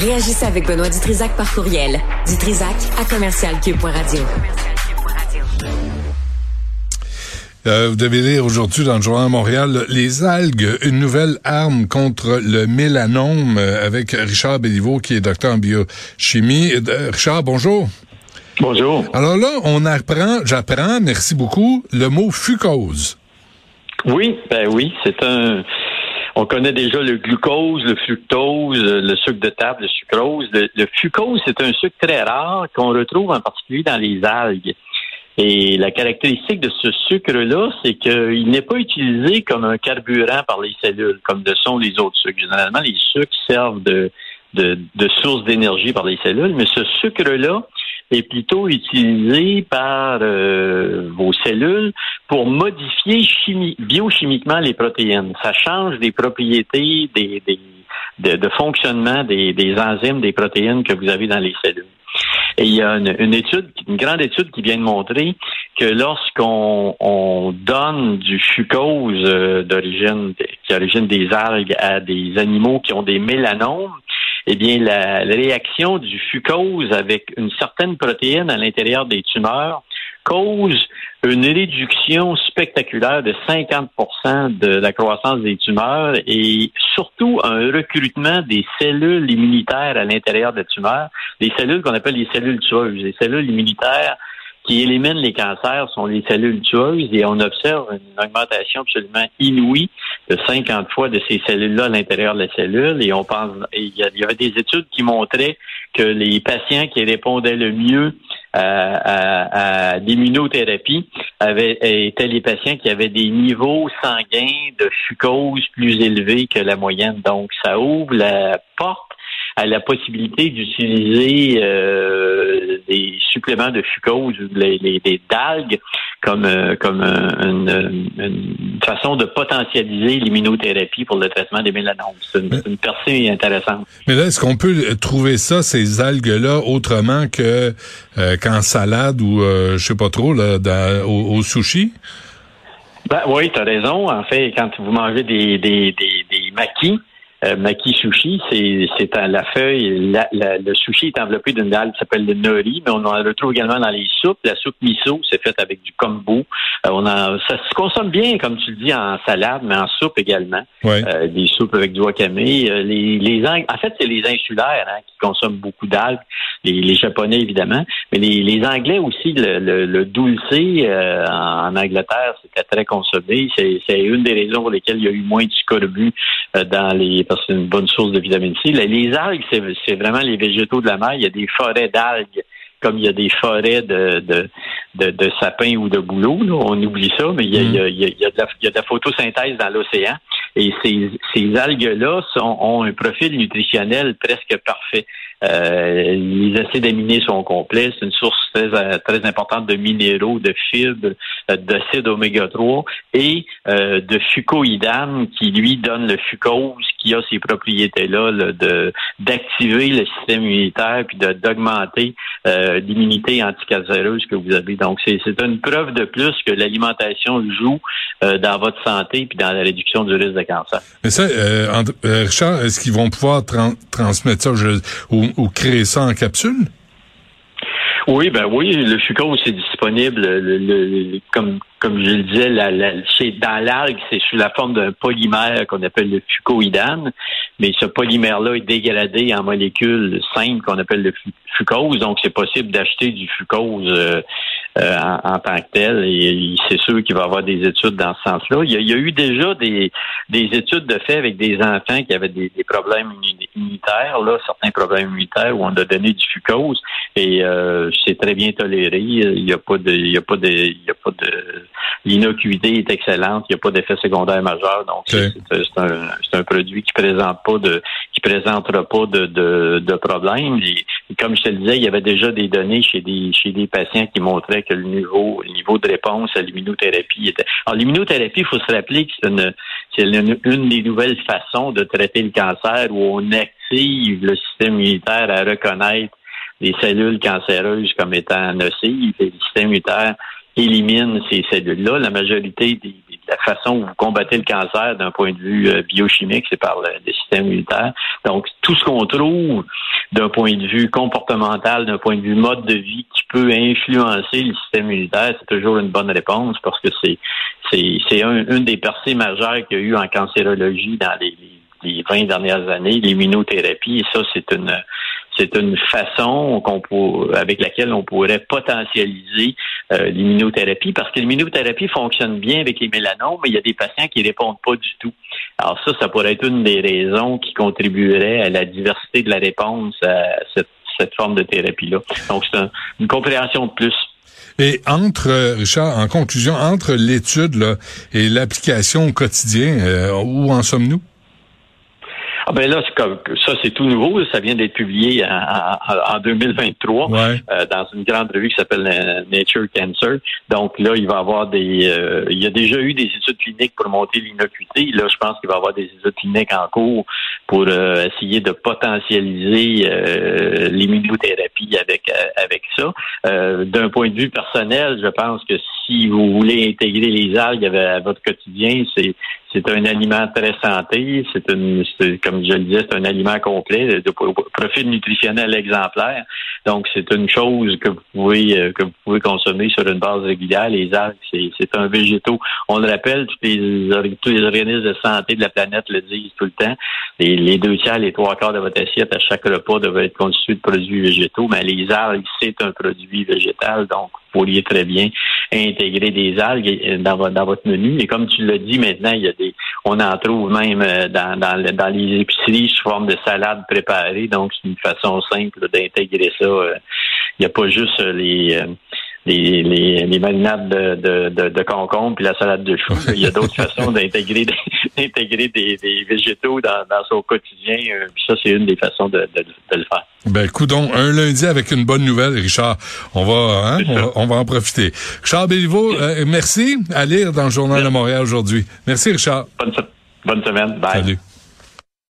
Réagissez avec Benoît Dutrisac par courriel. Dutrisac à commercialcube.radio. Euh, vous devez lire aujourd'hui dans le journal Montréal les algues, une nouvelle arme contre le mélanome euh, avec Richard Béliveau qui est docteur en biochimie. Euh, Richard, bonjour. Bonjour. Alors là, on apprend, j'apprends, merci beaucoup, le mot fucose. Oui, ben oui, c'est un. On connaît déjà le glucose, le fructose, le sucre de table, le sucrose. Le, le fucose, c'est un sucre très rare qu'on retrouve en particulier dans les algues. Et la caractéristique de ce sucre-là, c'est qu'il n'est pas utilisé comme un carburant par les cellules, comme le sont les autres sucres. Généralement, les sucres servent de, de, de source d'énergie par les cellules, mais ce sucre-là est plutôt utilisé par euh, vos cellules pour modifier biochimiquement les protéines. Ça change des propriétés des, des de, de, fonctionnement des, des enzymes, des protéines que vous avez dans les cellules. Et il y a une, étude, une grande étude qui vient de montrer que lorsqu'on on donne du fucose euh, d'origine, qui origine des algues à des animaux qui ont des mélanomes, eh bien, la, la réaction du fucose avec une certaine protéine à l'intérieur des tumeurs cause une réduction spectaculaire de 50% de la croissance des tumeurs et surtout un recrutement des cellules immunitaires à l'intérieur des tumeurs, des cellules qu'on appelle les cellules tueuses. Les cellules immunitaires qui éliminent les cancers sont les cellules tueuses et on observe une augmentation absolument inouïe de 50 fois de ces cellules-là à l'intérieur de la cellule et on pense, il y avait des études qui montraient que les patients qui répondaient le mieux à, à, l'immunothérapie étaient les patients qui avaient des niveaux sanguins de fucose plus élevés que la moyenne. Donc, ça ouvre la porte à la possibilité d'utiliser euh, des suppléments de fucose ou des, des d'algues comme euh, comme une, une, façon de potentialiser l'immunothérapie pour le traitement des mélanomes. C'est une, percée intéressante. Mais là, est-ce qu'on peut trouver ça, ces algues-là, autrement que euh, qu'en salade ou je sais pas trop là, au, au, sushi? Ben oui, tu as raison. En fait, quand vous mangez des, des, des, des maquis, euh, maki sushi, c'est c'est la feuille. le sushi est enveloppé d'une algue qui s'appelle le nori, mais on en retrouve également dans les soupes. La soupe miso, c'est faite avec du kombu. Euh, on a, ça se consomme bien, comme tu le dis, en salade, mais en soupe également. Euh, des soupes avec du wakame. Euh, les, les en fait, c'est les insulaires hein, qui consomment beaucoup d'algues. Les, Japonais, évidemment. Mais les, les Anglais aussi, le, le, le dulcé en, Angleterre, c'était très consommé. C'est une des raisons pour lesquelles il y a eu moins de scorbut dans les c'est une bonne source de vitamine C. Les, algues, c'est vraiment les végétaux de la mer. Il y a des forêts d'algues comme il y a des forêts de, sapins ou de bouleaux. On oublie ça, mais il y a, de, la, photosynthèse dans l'océan. Et ces algues-là ont un profil nutritionnel presque parfait. Euh, les acides aminés sont complets. C'est une source très, très importante de minéraux, de fibres, euh, d'acides oméga 3 et euh, de fucoïdame qui lui donne le fucose qui a ces propriétés-là de d'activer le système immunitaire puis d'augmenter euh, l'immunité anticancéreuse que vous avez. Donc c'est une preuve de plus que l'alimentation joue euh, dans votre santé puis dans la réduction du risque de cancer. Mais ça, Richard, est-ce qu'ils vont pouvoir transmettre ça? Ou, ou créer ça en capsule? Oui, ben oui, le fucose c'est disponible. Le, comme comme je le disais, dans l'algue, c'est sous la forme d'un polymère qu'on appelle le fucoïdane, mais ce polymère-là est dégradé en molécules simples qu'on appelle le fucose, donc c'est possible d'acheter du fucose euh, euh, en, tant que tel, et, c'est sûr qu'il va y avoir des études dans ce sens-là. Il, y a, eu déjà des, des études de fait avec des enfants qui avaient des, problèmes immunitaires, là, certains problèmes immunitaires où on a donné du fucose, et euh, c'est très bien toléré. Il n'y a pas de, il y a pas de, il y a pas de L'innocuité est excellente, il n'y a pas d'effet secondaire majeur, donc c'est un, un, produit qui présente pas de qui présentera pas de, de, de problème. Et, comme je te le disais, il y avait déjà des données chez des chez des patients qui montraient que le niveau le niveau de réponse à l'immunothérapie était. Alors l'immunothérapie, il faut se rappeler que c'est une c'est une, des nouvelles façons de traiter le cancer où on active le système immunitaire à reconnaître les cellules cancéreuses comme étant nocives et le système immunitaire élimine ces cellules-là. La majorité de la façon où vous combattez le cancer d'un point de vue euh, biochimique, c'est par le, système immunitaire. Donc, tout ce qu'on trouve d'un point de vue comportemental, d'un point de vue mode de vie qui peut influencer le système immunitaire, c'est toujours une bonne réponse parce que c'est c'est une des percées majeures qu'il y a eu en cancérologie dans les, les 20 dernières années, l'immunothérapie. Et ça, c'est une c'est une façon qu'on avec laquelle on pourrait potentialiser euh, l'immunothérapie parce que l'immunothérapie fonctionne bien avec les mélanomes, mais il y a des patients qui répondent pas du tout. Alors ça, ça pourrait être une des raisons qui contribuerait à la diversité de la réponse à cette, forme de thérapie-là. Donc c'est une compréhension de plus. Et entre, Richard, en conclusion, entre l'étude et l'application au quotidien, euh, où en sommes-nous? Ah ben là, ça c'est tout nouveau. Ça vient d'être publié en, 2023 euh, dans une grande revue qui s'appelle euh, Nature Cancer. Donc là, il va y avoir des, euh, il y a déjà eu des études cliniques pour monter l'innocuité. Là, je pense qu'il va y avoir des études cliniques en cours pour essayer de potentialiser l'immunothérapie avec avec ça. D'un point de vue personnel, je pense que si vous voulez intégrer les algues à votre quotidien, c'est c'est un aliment très santé. C'est une, comme je le disais, c'est un aliment complet de profil nutritionnel exemplaire. Donc, c'est une chose que vous pouvez euh, que vous pouvez consommer sur une base régulière. Les algues, c'est un végétaux. On le rappelle, tous les, tous les organismes de santé de la planète le disent tout le temps. Les, les deux tiers, les trois quarts de votre assiette à chaque repas doivent être constitués de produits végétaux. Mais les algues, c'est un produit végétal. Donc, pourriez très bien intégrer des algues dans votre, dans votre menu. Et comme tu l'as dit, maintenant, il y a des, on en trouve même euh, dans, dans, dans les épiceries sous forme de salade préparée. Donc, c'est une façon simple d'intégrer ça. Euh. Il n'y a pas juste euh, les les, les, les marinades de, de, de, concombre puis la salade de choux. Il y a d'autres façons d'intégrer d'intégrer des, des, végétaux dans, dans son quotidien. Euh, puis ça, c'est une des façons de, de, de le faire. Ben, donc un lundi avec une bonne nouvelle, Richard. On va, hein, on, va en profiter. Richard Béliveau, euh, merci. À lire dans le Journal de Montréal aujourd'hui. Merci, Richard. Bonne, bonne semaine. Bye. Salut.